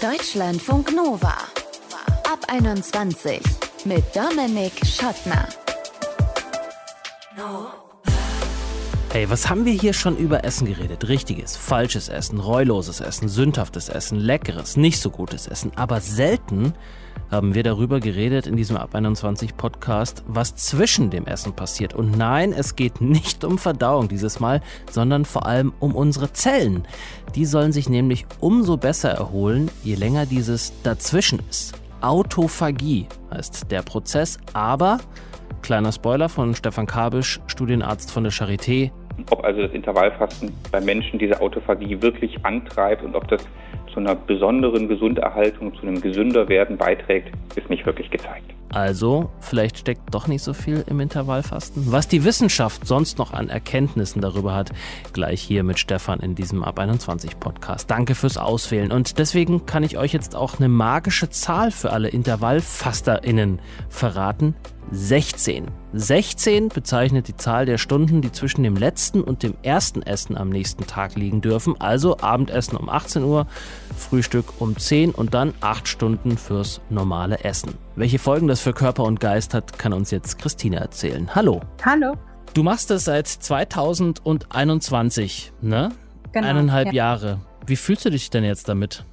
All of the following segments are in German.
Deutschlandfunk Nova. Ab 21 mit Dominik Schottner. Hey, was haben wir hier schon über Essen geredet? Richtiges, falsches Essen, reuloses Essen, sündhaftes Essen, leckeres, nicht so gutes Essen. Aber selten haben wir darüber geredet in diesem Ab 21 Podcast, was zwischen dem Essen passiert. Und nein, es geht nicht um Verdauung dieses Mal, sondern vor allem um unsere Zellen. Die sollen sich nämlich umso besser erholen, je länger dieses dazwischen ist. Autophagie heißt der Prozess, aber kleiner Spoiler von Stefan Kabisch, Studienarzt von der Charité, ob also das Intervallfasten bei Menschen diese Autophagie wirklich antreibt und ob das zu einer besonderen Gesunderhaltung, zu einem gesünder Werden beiträgt, ist nicht wirklich gezeigt. Also, vielleicht steckt doch nicht so viel im Intervallfasten. Was die Wissenschaft sonst noch an Erkenntnissen darüber hat, gleich hier mit Stefan in diesem Ab 21 Podcast. Danke fürs Auswählen. Und deswegen kann ich euch jetzt auch eine magische Zahl für alle IntervallfasterInnen verraten. 16. 16 bezeichnet die Zahl der Stunden, die zwischen dem letzten und dem ersten Essen am nächsten Tag liegen dürfen. Also Abendessen um 18 Uhr, Frühstück um 10 und dann 8 Stunden fürs normale Essen. Welche Folgen das für Körper und Geist hat, kann uns jetzt Christine erzählen. Hallo. Hallo. Du machst das seit 2021, ne? Genau, Eineinhalb ja. Jahre. Wie fühlst du dich denn jetzt damit?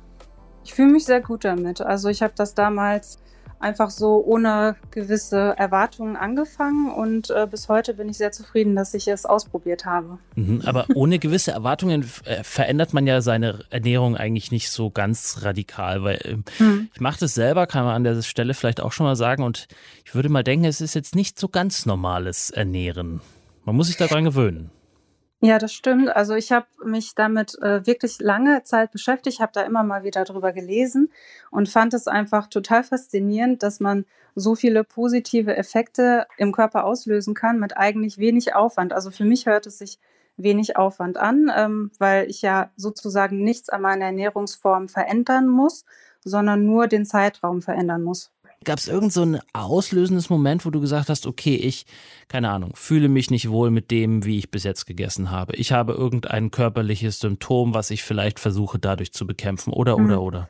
Ich fühle mich sehr gut damit. Also ich habe das damals einfach so ohne gewisse Erwartungen angefangen und äh, bis heute bin ich sehr zufrieden, dass ich es ausprobiert habe. Mhm, aber ohne gewisse Erwartungen äh, verändert man ja seine Ernährung eigentlich nicht so ganz radikal, weil ähm, Hm. ich mache das selber, kann man an der Stelle vielleicht auch schon mal sagen und ich würde mal denken, es ist jetzt nicht so ganz normales Ernähren. Man muss sich daran gewöhnen. Ja, das stimmt. Also ich habe mich damit äh, wirklich lange Zeit beschäftigt, habe da immer mal wieder drüber gelesen und fand es einfach total faszinierend, dass man so viele positive Effekte im Körper auslösen kann mit eigentlich wenig Aufwand. Also für mich hört es sich wenig Aufwand an, ähm, weil ich ja sozusagen nichts an meiner Ernährungsform verändern muss, sondern nur den Zeitraum verändern muss. Gab es irgend so ein auslösendes Moment, wo du gesagt hast, okay, ich, keine Ahnung, fühle mich nicht wohl mit dem, wie ich bis jetzt gegessen habe. Ich habe irgendein körperliches Symptom, was ich vielleicht versuche dadurch zu bekämpfen oder, Mhm. oder, oder.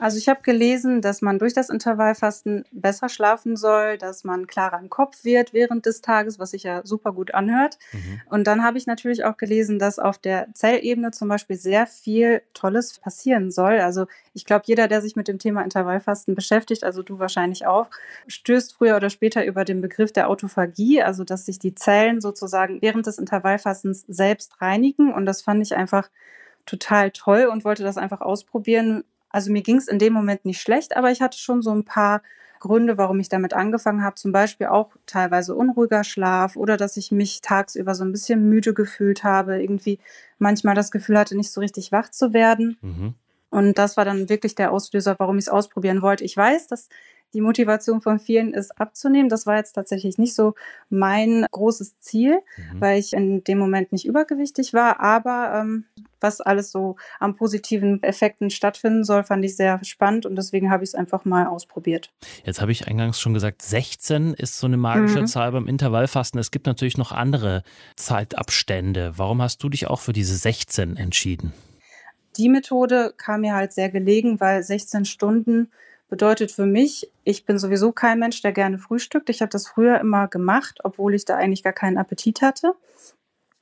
Also ich habe gelesen, dass man durch das Intervallfasten besser schlafen soll, dass man klarer im Kopf wird während des Tages, was sich ja super gut anhört. Mhm. Und dann habe ich natürlich auch gelesen, dass auf der Zellebene zum Beispiel sehr viel Tolles passieren soll. Also ich glaube, jeder, der sich mit dem Thema Intervallfasten beschäftigt, also du wahrscheinlich auch, stößt früher oder später über den Begriff der Autophagie, also dass sich die Zellen sozusagen während des Intervallfastens selbst reinigen. Und das fand ich einfach total toll und wollte das einfach ausprobieren. Also mir ging es in dem Moment nicht schlecht, aber ich hatte schon so ein paar Gründe, warum ich damit angefangen habe. Zum Beispiel auch teilweise unruhiger Schlaf oder dass ich mich tagsüber so ein bisschen müde gefühlt habe, irgendwie manchmal das Gefühl hatte, nicht so richtig wach zu werden. Mhm. Und das war dann wirklich der Auslöser, warum ich es ausprobieren wollte. Ich weiß, dass die Motivation von vielen ist, abzunehmen. Das war jetzt tatsächlich nicht so mein großes Ziel, Mhm. weil ich in dem Moment nicht übergewichtig war. Aber ähm, was alles so an positiven Effekten stattfinden soll, fand ich sehr spannend und deswegen habe ich es einfach mal ausprobiert. Jetzt habe ich eingangs schon gesagt, 16 ist so eine magische Mhm. Zahl beim Intervallfasten. Es gibt natürlich noch andere Zeitabstände. Warum hast du dich auch für diese 16 entschieden? Die Methode kam mir halt sehr gelegen, weil 16 Stunden bedeutet für mich, ich bin sowieso kein Mensch, der gerne frühstückt. Ich habe das früher immer gemacht, obwohl ich da eigentlich gar keinen Appetit hatte.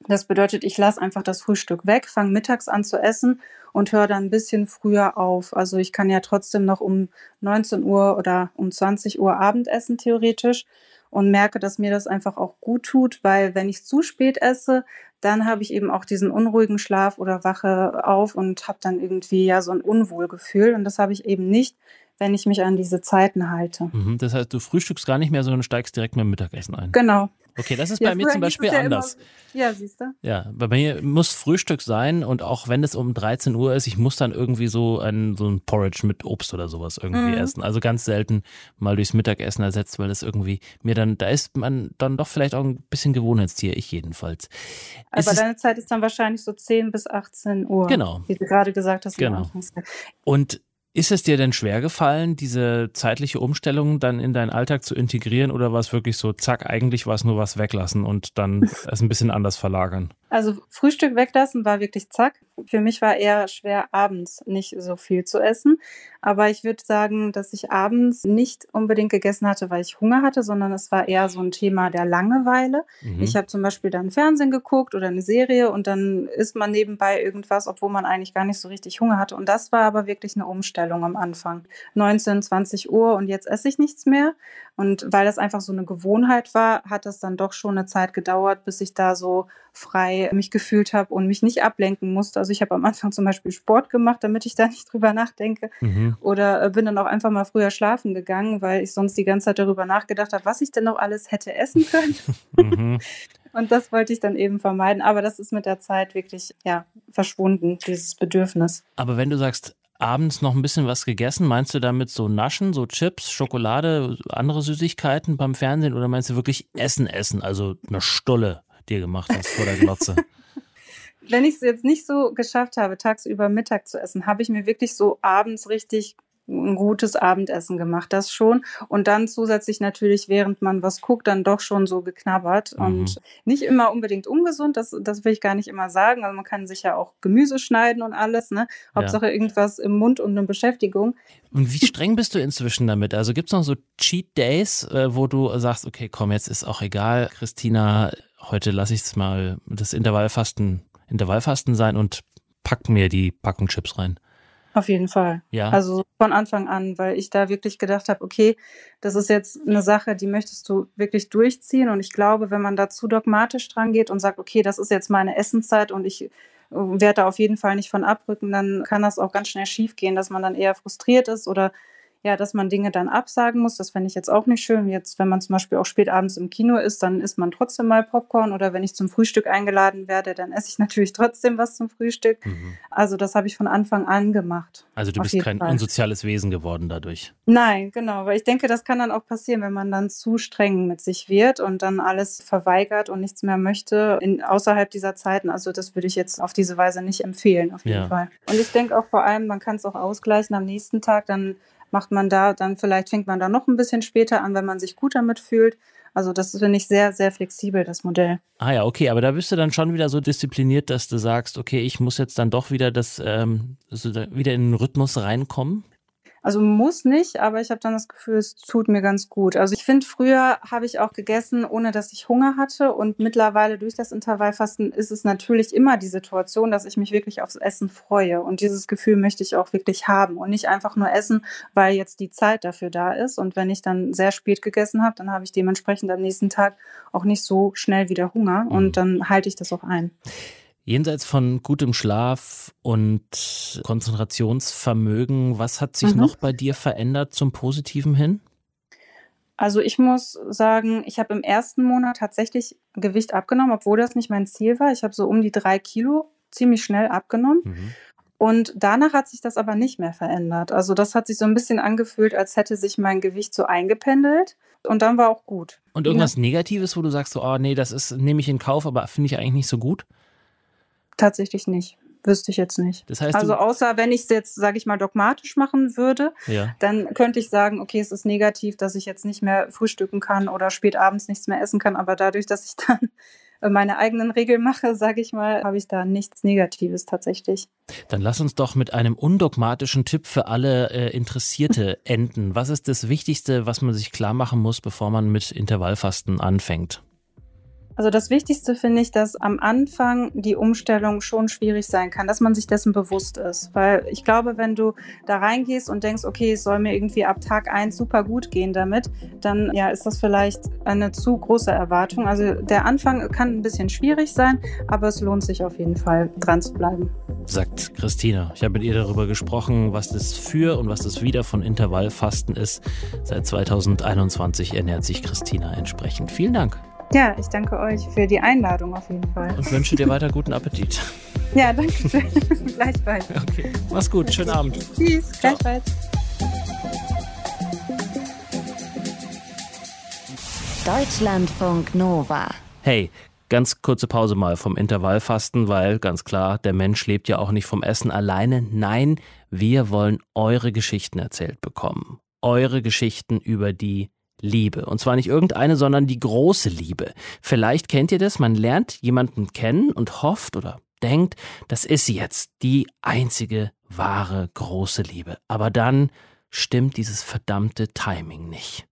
Das bedeutet, ich lasse einfach das Frühstück weg, fange mittags an zu essen und höre dann ein bisschen früher auf. Also ich kann ja trotzdem noch um 19 Uhr oder um 20 Uhr Abendessen theoretisch und merke, dass mir das einfach auch gut tut, weil wenn ich zu spät esse, dann habe ich eben auch diesen unruhigen Schlaf oder wache auf und habe dann irgendwie ja so ein Unwohlgefühl und das habe ich eben nicht, wenn ich mich an diese Zeiten halte. Mhm. Das heißt, du frühstückst gar nicht mehr, sondern steigst direkt mit dem Mittagessen ein. Genau. Okay, das ist Ja, bei mir zum Beispiel ja anders. Immer, ja, siehst du? Ja, bei mir muss Frühstück sein und auch wenn es um 13 Uhr ist, ich muss dann irgendwie so ein, so ein Porridge mit Obst oder sowas irgendwie Mhm. essen. Also ganz selten mal durchs Mittagessen ersetzt, weil das irgendwie mir dann, da ist man dann doch vielleicht auch ein bisschen Gewohnheitstier, ich jedenfalls. Ist Aber es- deine Zeit ist dann wahrscheinlich so 10 bis 18 Uhr. Genau. Wie du gerade gesagt hast. Genau. Und ist es dir denn schwer gefallen, diese zeitliche Umstellung dann in deinen Alltag zu integrieren oder war es wirklich so, zack, eigentlich war es nur was weglassen und dann es ein bisschen anders verlagern? Also Frühstück weglassen war wirklich zack. Für mich war eher schwer, abends nicht so viel zu essen. Aber ich würde sagen, dass ich abends nicht unbedingt gegessen hatte, weil ich Hunger hatte, sondern es war eher so ein Thema der Langeweile. Mhm. Ich habe zum Beispiel dann Fernsehen geguckt oder eine Serie und dann isst man nebenbei irgendwas, obwohl man eigentlich gar nicht so richtig Hunger hatte. Und das war aber wirklich eine Umstellung am Anfang. 19, 20 Uhr und jetzt esse ich nichts mehr. Und weil das einfach so eine Gewohnheit war, hat das dann doch schon eine Zeit gedauert, bis ich da so frei mich gefühlt habe und mich nicht ablenken musste. Also ich habe am Anfang zum Beispiel Sport gemacht, damit ich da nicht drüber nachdenke. Mhm. Oder äh, bin dann auch einfach mal früher schlafen gegangen, weil ich sonst die ganze Zeit darüber nachgedacht habe, was ich denn noch alles hätte essen können. mhm. Und das wollte ich dann eben vermeiden. Aber das ist mit der Zeit wirklich ja, verschwunden, dieses Bedürfnis. Aber wenn du sagst, abends noch ein bisschen was gegessen, meinst du damit so Naschen, so Chips, Schokolade, andere Süßigkeiten beim Fernsehen oder meinst du wirklich Essen, Essen, also eine Stulle? Dir gemacht hast vor der Glotze? Wenn ich es jetzt nicht so geschafft habe, tagsüber Mittag zu essen, habe ich mir wirklich so abends richtig ein gutes Abendessen gemacht, das schon. Und dann zusätzlich natürlich, während man was guckt, dann doch schon so geknabbert. Mhm. Und nicht immer unbedingt ungesund, das, das will ich gar nicht immer sagen. Also man kann sich ja auch Gemüse schneiden und alles, ne? Hauptsache ja. irgendwas im Mund und eine Beschäftigung. Und wie streng bist du inzwischen damit? Also gibt es noch so Cheat Days, äh, wo du sagst, okay, komm, jetzt ist auch egal, Christina, heute lasse ich es mal das Intervallfasten, Intervallfasten sein und pack mir die Packung Chips rein. Auf jeden Fall. Ja. Also von Anfang an, weil ich da wirklich gedacht habe, okay, das ist jetzt eine Sache, die möchtest du wirklich durchziehen. Und ich glaube, wenn man da zu dogmatisch dran geht und sagt, okay, das ist jetzt meine Essenszeit und ich äh, werde da auf jeden Fall nicht von abrücken, dann kann das auch ganz schnell schief gehen, dass man dann eher frustriert ist oder ja, dass man Dinge dann absagen muss. Das fände ich jetzt auch nicht schön. Jetzt, wenn man zum Beispiel auch spät abends im Kino ist, dann isst man trotzdem mal Popcorn oder wenn ich zum Frühstück eingeladen werde, dann esse ich natürlich trotzdem was zum Frühstück. Mhm. Also das habe ich von Anfang an gemacht. Also du bist kein Fall. unsoziales Wesen geworden dadurch. Nein, genau, weil ich denke, das kann dann auch passieren, wenn man dann zu streng mit sich wird und dann alles verweigert und nichts mehr möchte in, außerhalb dieser Zeiten. Also das würde ich jetzt auf diese Weise nicht empfehlen, auf jeden ja. Fall. Und ich denke auch vor allem, man kann es auch ausgleichen am nächsten Tag, dann macht man da dann vielleicht fängt man da noch ein bisschen später an, wenn man sich gut damit fühlt. Also das finde ich sehr, sehr flexibel, das Modell. Ah ja, okay, aber da bist du dann schon wieder so diszipliniert, dass du sagst, okay, ich muss jetzt dann doch wieder das ähm, so wieder in den Rhythmus reinkommen. Also muss nicht, aber ich habe dann das Gefühl, es tut mir ganz gut. Also ich finde, früher habe ich auch gegessen, ohne dass ich Hunger hatte. Und mittlerweile durch das Intervallfasten ist es natürlich immer die Situation, dass ich mich wirklich aufs Essen freue. Und dieses Gefühl möchte ich auch wirklich haben und nicht einfach nur essen, weil jetzt die Zeit dafür da ist. Und wenn ich dann sehr spät gegessen habe, dann habe ich dementsprechend am nächsten Tag auch nicht so schnell wieder Hunger. Und mhm. dann halte ich das auch ein. Jenseits von gutem Schlaf und Konzentrationsvermögen, was hat sich mhm. noch bei dir verändert zum Positiven hin? Also ich muss sagen, ich habe im ersten Monat tatsächlich Gewicht abgenommen, obwohl das nicht mein Ziel war. Ich habe so um die drei Kilo ziemlich schnell abgenommen. Mhm. Und danach hat sich das aber nicht mehr verändert. Also das hat sich so ein bisschen angefühlt, als hätte sich mein Gewicht so eingependelt. Und dann war auch gut. Und irgendwas ja. Negatives, wo du sagst, so, oh nee, das ist, nehme ich in Kauf, aber finde ich eigentlich nicht so gut? Tatsächlich nicht. Wüsste ich jetzt nicht. Das heißt, also außer wenn ich es jetzt, sage ich mal, dogmatisch machen würde, ja. dann könnte ich sagen, okay, es ist negativ, dass ich jetzt nicht mehr frühstücken kann oder spät abends nichts mehr essen kann. Aber dadurch, dass ich dann meine eigenen Regeln mache, sage ich mal, habe ich da nichts Negatives tatsächlich. Dann lass uns doch mit einem undogmatischen Tipp für alle äh, Interessierte enden. Was ist das Wichtigste, was man sich klar machen muss, bevor man mit Intervallfasten anfängt? Also das Wichtigste finde ich, dass am Anfang die Umstellung schon schwierig sein kann, dass man sich dessen bewusst ist. Weil ich glaube, wenn du da reingehst und denkst, okay, es soll mir irgendwie ab Tag eins super gut gehen damit, dann ja, ist das vielleicht eine zu große Erwartung. Also der Anfang kann ein bisschen schwierig sein, aber es lohnt sich auf jeden Fall dran zu bleiben. Sagt Christina. Ich habe mit ihr darüber gesprochen, was das für und was das wieder von Intervallfasten ist. Seit 2021 ernährt sich Christina entsprechend. Vielen Dank. Ja, ich danke euch für die Einladung auf jeden Fall. Und wünsche dir weiter guten Appetit. Ja, danke schön. gleichfalls. Okay, mach's gut. Schönen Abend. Tschüss, gleichfalls. Deutschlandfunk Nova. Hey, ganz kurze Pause mal vom Intervallfasten, weil ganz klar, der Mensch lebt ja auch nicht vom Essen alleine. Nein, wir wollen eure Geschichten erzählt bekommen. Eure Geschichten über die Liebe. Und zwar nicht irgendeine, sondern die große Liebe. Vielleicht kennt ihr das, man lernt jemanden kennen und hofft oder denkt, das ist jetzt die einzige wahre große Liebe. Aber dann stimmt dieses verdammte Timing nicht.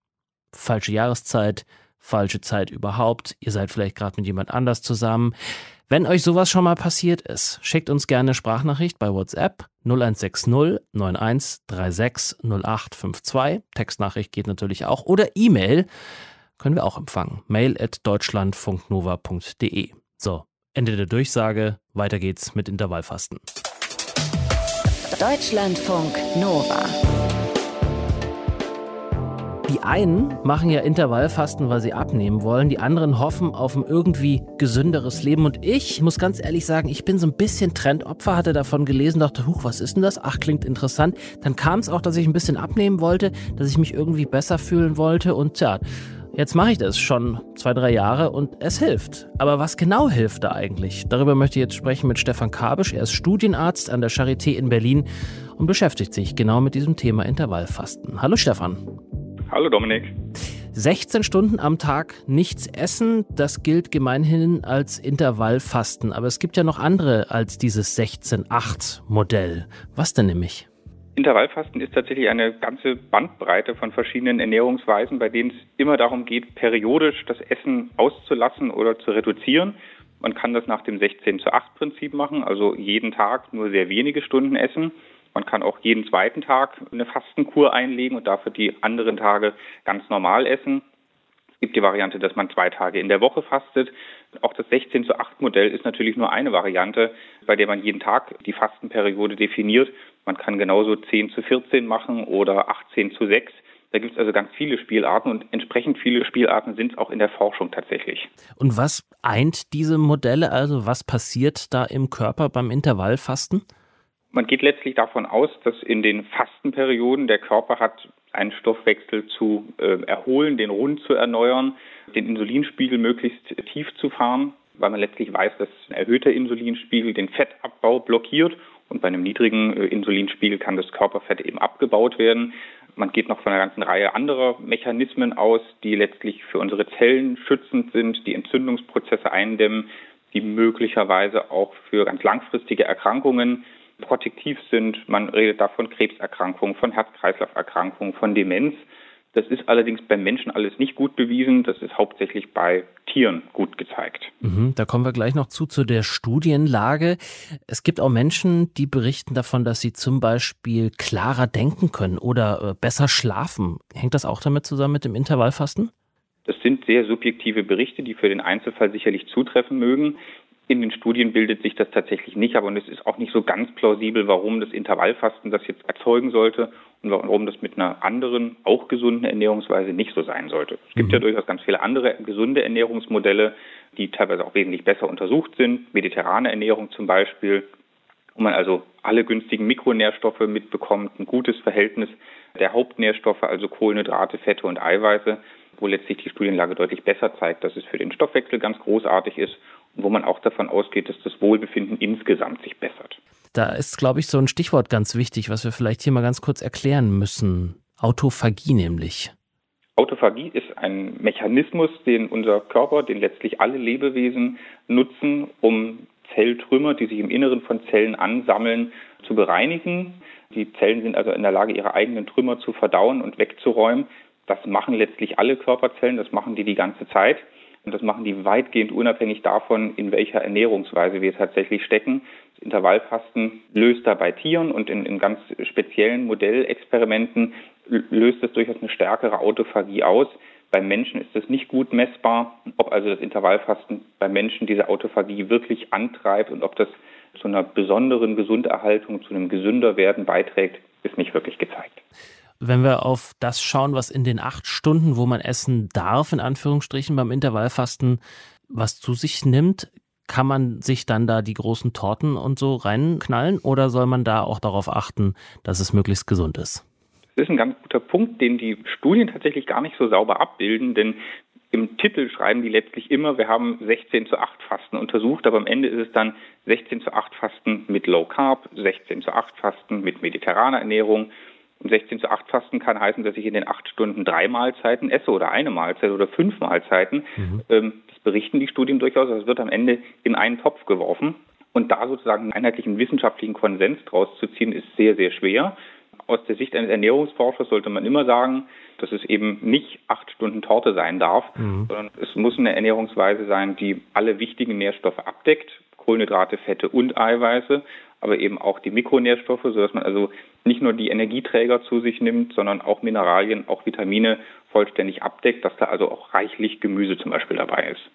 Falsche Jahreszeit, falsche Zeit überhaupt, ihr seid vielleicht gerade mit jemand anders zusammen. Wenn euch sowas schon mal passiert ist, schickt uns gerne Sprachnachricht bei WhatsApp 0160 9136 0852. Textnachricht geht natürlich auch. Oder E-Mail können wir auch empfangen. Mail at deutschlandfunknova.de. So, Ende der Durchsage. Weiter geht's mit Intervallfasten. Deutschlandfunk Nova. Die einen machen ja Intervallfasten, weil sie abnehmen wollen, die anderen hoffen auf ein irgendwie gesünderes Leben. Und ich muss ganz ehrlich sagen, ich bin so ein bisschen Trendopfer, hatte davon gelesen, dachte, huch, was ist denn das? Ach, klingt interessant. Dann kam es auch, dass ich ein bisschen abnehmen wollte, dass ich mich irgendwie besser fühlen wollte und tja, Jetzt mache ich das schon zwei, drei Jahre und es hilft. Aber was genau hilft da eigentlich? Darüber möchte ich jetzt sprechen mit Stefan Kabisch. Er ist Studienarzt an der Charité in Berlin und beschäftigt sich genau mit diesem Thema Intervallfasten. Hallo Stefan. Hallo Dominik. 16 Stunden am Tag nichts essen, das gilt gemeinhin als Intervallfasten. Aber es gibt ja noch andere als dieses 16-8-Modell. Was denn nämlich? Intervallfasten ist tatsächlich eine ganze Bandbreite von verschiedenen Ernährungsweisen, bei denen es immer darum geht, periodisch das Essen auszulassen oder zu reduzieren. Man kann das nach dem 16 zu 8 Prinzip machen, also jeden Tag nur sehr wenige Stunden essen. Man kann auch jeden zweiten Tag eine Fastenkur einlegen und dafür die anderen Tage ganz normal essen. Es gibt die Variante, dass man zwei Tage in der Woche fastet. Auch das 16 zu 8 Modell ist natürlich nur eine Variante, bei der man jeden Tag die Fastenperiode definiert. Man kann genauso 10 zu 14 machen oder 18 zu 6. Da gibt es also ganz viele Spielarten und entsprechend viele Spielarten sind es auch in der Forschung tatsächlich. Und was eint diese Modelle? Also was passiert da im Körper beim Intervallfasten? Man geht letztlich davon aus, dass in den Fastenperioden der Körper hat, einen Stoffwechsel zu äh, erholen, den rund zu erneuern, den Insulinspiegel möglichst tief zu fahren, weil man letztlich weiß, dass ein erhöhter Insulinspiegel den Fettabbau blockiert und bei einem niedrigen äh, Insulinspiegel kann das Körperfett eben abgebaut werden. Man geht noch von einer ganzen Reihe anderer Mechanismen aus, die letztlich für unsere Zellen schützend sind, die Entzündungsprozesse eindämmen, die möglicherweise auch für ganz langfristige Erkrankungen protektiv sind. Man redet da von Krebserkrankungen, von Herz-Kreislauf-Erkrankungen, von Demenz. Das ist allerdings beim Menschen alles nicht gut bewiesen. Das ist hauptsächlich bei Tieren gut gezeigt. Mhm, da kommen wir gleich noch zu, zu der Studienlage. Es gibt auch Menschen, die berichten davon, dass sie zum Beispiel klarer denken können oder äh, besser schlafen. Hängt das auch damit zusammen mit dem Intervallfasten? Das sind sehr subjektive Berichte, die für den Einzelfall sicherlich zutreffen mögen. In den Studien bildet sich das tatsächlich nicht, aber es ist auch nicht so ganz plausibel, warum das Intervallfasten das jetzt erzeugen sollte und warum das mit einer anderen, auch gesunden Ernährungsweise nicht so sein sollte. Es gibt mhm. ja durchaus ganz viele andere gesunde Ernährungsmodelle, die teilweise auch wesentlich besser untersucht sind. Mediterrane Ernährung zum Beispiel, wo man also alle günstigen Mikronährstoffe mitbekommt, ein gutes Verhältnis der Hauptnährstoffe, also Kohlenhydrate, Fette und Eiweiße, wo letztlich die Studienlage deutlich besser zeigt, dass es für den Stoffwechsel ganz großartig ist wo man auch davon ausgeht, dass das Wohlbefinden insgesamt sich bessert. Da ist, glaube ich, so ein Stichwort ganz wichtig, was wir vielleicht hier mal ganz kurz erklären müssen. Autophagie nämlich. Autophagie ist ein Mechanismus, den unser Körper, den letztlich alle Lebewesen nutzen, um Zelltrümmer, die sich im Inneren von Zellen ansammeln, zu bereinigen. Die Zellen sind also in der Lage, ihre eigenen Trümmer zu verdauen und wegzuräumen. Das machen letztlich alle Körperzellen, das machen die die ganze Zeit. Und das machen die weitgehend unabhängig davon, in welcher Ernährungsweise wir tatsächlich stecken. Das Intervallfasten löst da bei Tieren und in, in ganz speziellen Modellexperimenten löst es durchaus eine stärkere Autophagie aus. Beim Menschen ist es nicht gut messbar, ob also das Intervallfasten beim Menschen diese Autophagie wirklich antreibt und ob das zu einer besonderen Gesunderhaltung, zu einem gesünder Werden beiträgt, ist nicht wirklich gezeigt wenn wir auf das schauen, was in den acht Stunden, wo man essen darf, in Anführungsstrichen beim Intervallfasten, was zu sich nimmt, kann man sich dann da die großen Torten und so reinknallen oder soll man da auch darauf achten, dass es möglichst gesund ist? Das ist ein ganz guter Punkt, den die Studien tatsächlich gar nicht so sauber abbilden, denn im Titel schreiben die letztlich immer, wir haben 16 zu 8 Fasten untersucht, aber am Ende ist es dann 16 zu 8 Fasten mit Low Carb, 16 zu 8 Fasten mit mediterraner Ernährung Und 16 zu 8 Fasten kann heißen, dass ich in den acht Stunden drei Mahlzeiten esse oder eine Mahlzeit oder fünf Mahlzeiten. Mhm. Ähm, das berichten die Studien durchaus. Das wird am Ende in einen Topf geworfen. Und da sozusagen einen einheitlichen wissenschaftlichen Konsens draus zu ziehen, ist sehr, sehr schwer. Aus der Sicht eines Ernährungsforschers sollte man immer sagen, dass es eben nicht acht Stunden Torte sein darf, mhm. sondern es muss eine Ernährungsweise sein, die alle wichtigen Nährstoffe abdeckt, Kohlenhydrate, Fette und Eiweiße, aber eben auch die Mikronährstoffe, sodass man also nicht nur die Energieträger zu sich nimmt, sondern auch Mineralien, auch Vitamine vollständig abdeckt, dass da also auch reichlich Gemüse zum Beispiel dabei ist.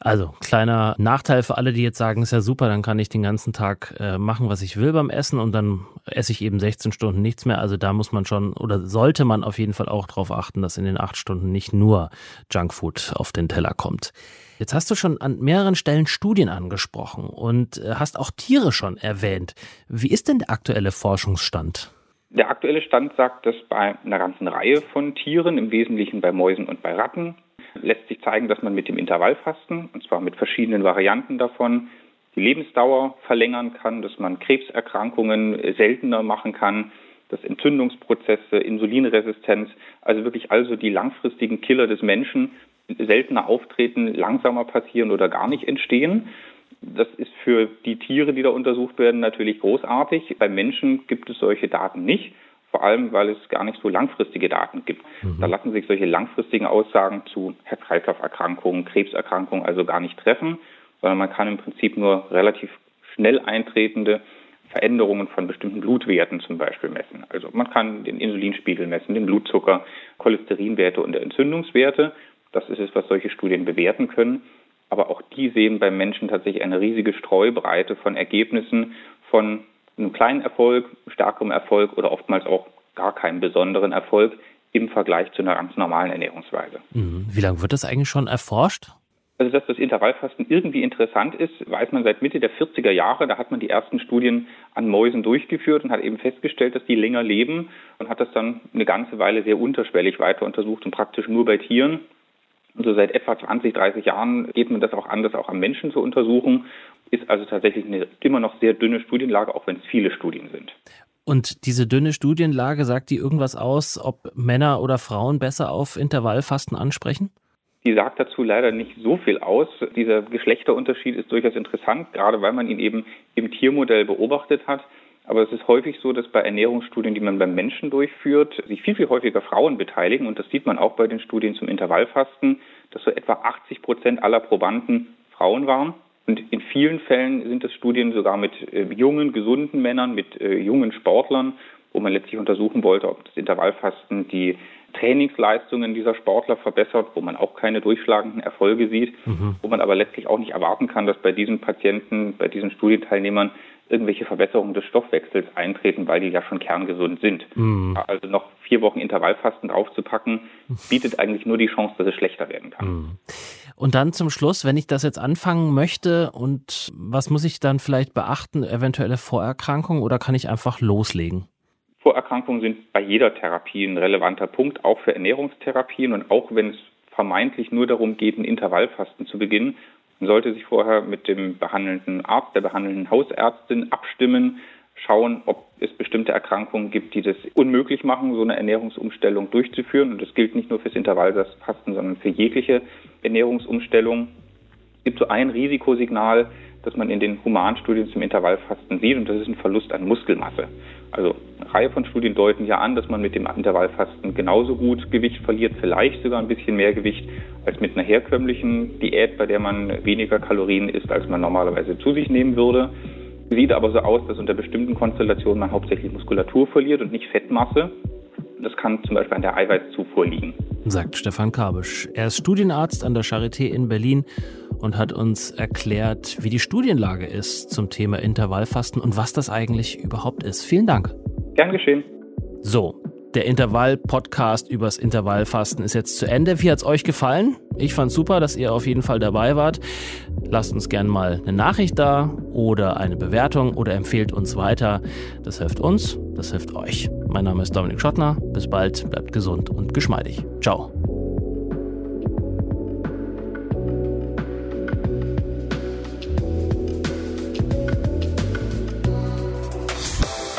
Also, kleiner Nachteil für alle, die jetzt sagen, ist ja super, dann kann ich den ganzen Tag äh, machen, was ich will beim Essen und dann esse ich eben 16 Stunden nichts mehr. Also da muss man schon oder sollte man auf jeden Fall auch darauf achten, dass in den acht Stunden nicht nur Junkfood auf den Teller kommt. Jetzt hast du schon an mehreren Stellen Studien angesprochen und äh, hast auch Tiere schon erwähnt. Wie ist denn der aktuelle Forschungsstand? Der aktuelle Stand sagt, dass bei einer ganzen Reihe von Tieren, im Wesentlichen bei Mäusen und bei Ratten, lässt sich zeigen, dass man mit dem Intervallfasten, und zwar mit verschiedenen Varianten davon, die Lebensdauer verlängern kann, dass man Krebserkrankungen seltener machen kann, dass Entzündungsprozesse, Insulinresistenz, also wirklich also die langfristigen Killer des Menschen seltener auftreten, langsamer passieren oder gar nicht entstehen. Das ist für die Tiere, die da untersucht werden, natürlich großartig. Bei Menschen gibt es solche Daten nicht vor allem weil es gar nicht so langfristige Daten gibt. Mhm. Da lassen sich solche langfristigen Aussagen zu Herz-Kreislauf-Erkrankungen, Krebserkrankungen also gar nicht treffen, sondern man kann im Prinzip nur relativ schnell eintretende Veränderungen von bestimmten Blutwerten zum Beispiel messen. Also man kann den Insulinspiegel messen, den Blutzucker, Cholesterinwerte und Entzündungswerte. Das ist es, was solche Studien bewerten können. Aber auch die sehen beim Menschen tatsächlich eine riesige Streubreite von Ergebnissen von einem kleinen Erfolg, stärkerem Erfolg oder oftmals auch gar keinen besonderen Erfolg im Vergleich zu einer ganz normalen Ernährungsweise. Mhm. Wie lange wird das eigentlich schon erforscht? Also, dass das Intervallfasten irgendwie interessant ist, weiß man seit Mitte der 40er Jahre. Da hat man die ersten Studien an Mäusen durchgeführt und hat eben festgestellt, dass die länger leben und hat das dann eine ganze Weile sehr unterschwellig weiter untersucht und praktisch nur bei Tieren. Und so seit etwa 20, 30 Jahren geht man das auch an, das auch am Menschen zu untersuchen ist also tatsächlich eine immer noch sehr dünne Studienlage, auch wenn es viele Studien sind. Und diese dünne Studienlage, sagt die irgendwas aus, ob Männer oder Frauen besser auf Intervallfasten ansprechen? Die sagt dazu leider nicht so viel aus. Dieser Geschlechterunterschied ist durchaus interessant, gerade weil man ihn eben im Tiermodell beobachtet hat. Aber es ist häufig so, dass bei Ernährungsstudien, die man beim Menschen durchführt, sich viel, viel häufiger Frauen beteiligen. Und das sieht man auch bei den Studien zum Intervallfasten, dass so etwa 80 Prozent aller Probanden Frauen waren. Und in vielen Fällen sind es Studien sogar mit äh, jungen, gesunden Männern, mit äh, jungen Sportlern, wo man letztlich untersuchen wollte, ob das Intervallfasten die Trainingsleistungen dieser Sportler verbessert, wo man auch keine durchschlagenden Erfolge sieht, mhm. wo man aber letztlich auch nicht erwarten kann, dass bei diesen Patienten, bei diesen Studienteilnehmern irgendwelche Verbesserungen des Stoffwechsels eintreten, weil die ja schon kerngesund sind. Mhm. Also noch vier Wochen Intervallfasten draufzupacken, bietet eigentlich nur die Chance, dass es schlechter werden kann. Mhm. Und dann zum Schluss, wenn ich das jetzt anfangen möchte und was muss ich dann vielleicht beachten, eventuelle Vorerkrankungen oder kann ich einfach loslegen? Vorerkrankungen sind bei jeder Therapie ein relevanter Punkt, auch für Ernährungstherapien und auch wenn es vermeintlich nur darum geht, ein Intervallfasten zu beginnen, man sollte sich vorher mit dem behandelnden Arzt, der behandelnden Hausärztin abstimmen, schauen, ob es bestimmte Erkrankungen gibt, die das unmöglich machen, so eine Ernährungsumstellung durchzuführen. Und das gilt nicht nur fürs Intervallfasten, sondern für jegliche Ernährungsumstellung. Es gibt so ein Risikosignal, das man in den Humanstudien zum Intervallfasten sieht, und das ist ein Verlust an Muskelmasse. Also eine Reihe von Studien deuten ja an, dass man mit dem Intervallfasten genauso gut Gewicht verliert, vielleicht sogar ein bisschen mehr Gewicht als mit einer herkömmlichen Diät, bei der man weniger Kalorien isst, als man normalerweise zu sich nehmen würde. Sieht aber so aus, dass unter bestimmten Konstellationen man hauptsächlich Muskulatur verliert und nicht Fettmasse. Das kann zum Beispiel an der Eiweißzufuhr liegen. Sagt Stefan Kabisch. Er ist Studienarzt an der Charité in Berlin und hat uns erklärt, wie die Studienlage ist zum Thema Intervallfasten und was das eigentlich überhaupt ist. Vielen Dank. Gern geschehen. So, der Intervall-Podcast übers Intervallfasten ist jetzt zu Ende. Wie hat es euch gefallen? Ich fand super, dass ihr auf jeden Fall dabei wart. Lasst uns gerne mal eine Nachricht da oder eine Bewertung oder empfehlt uns weiter. Das hilft uns, das hilft euch. Mein Name ist Dominik Schottner. Bis bald, bleibt gesund und geschmeidig. Ciao.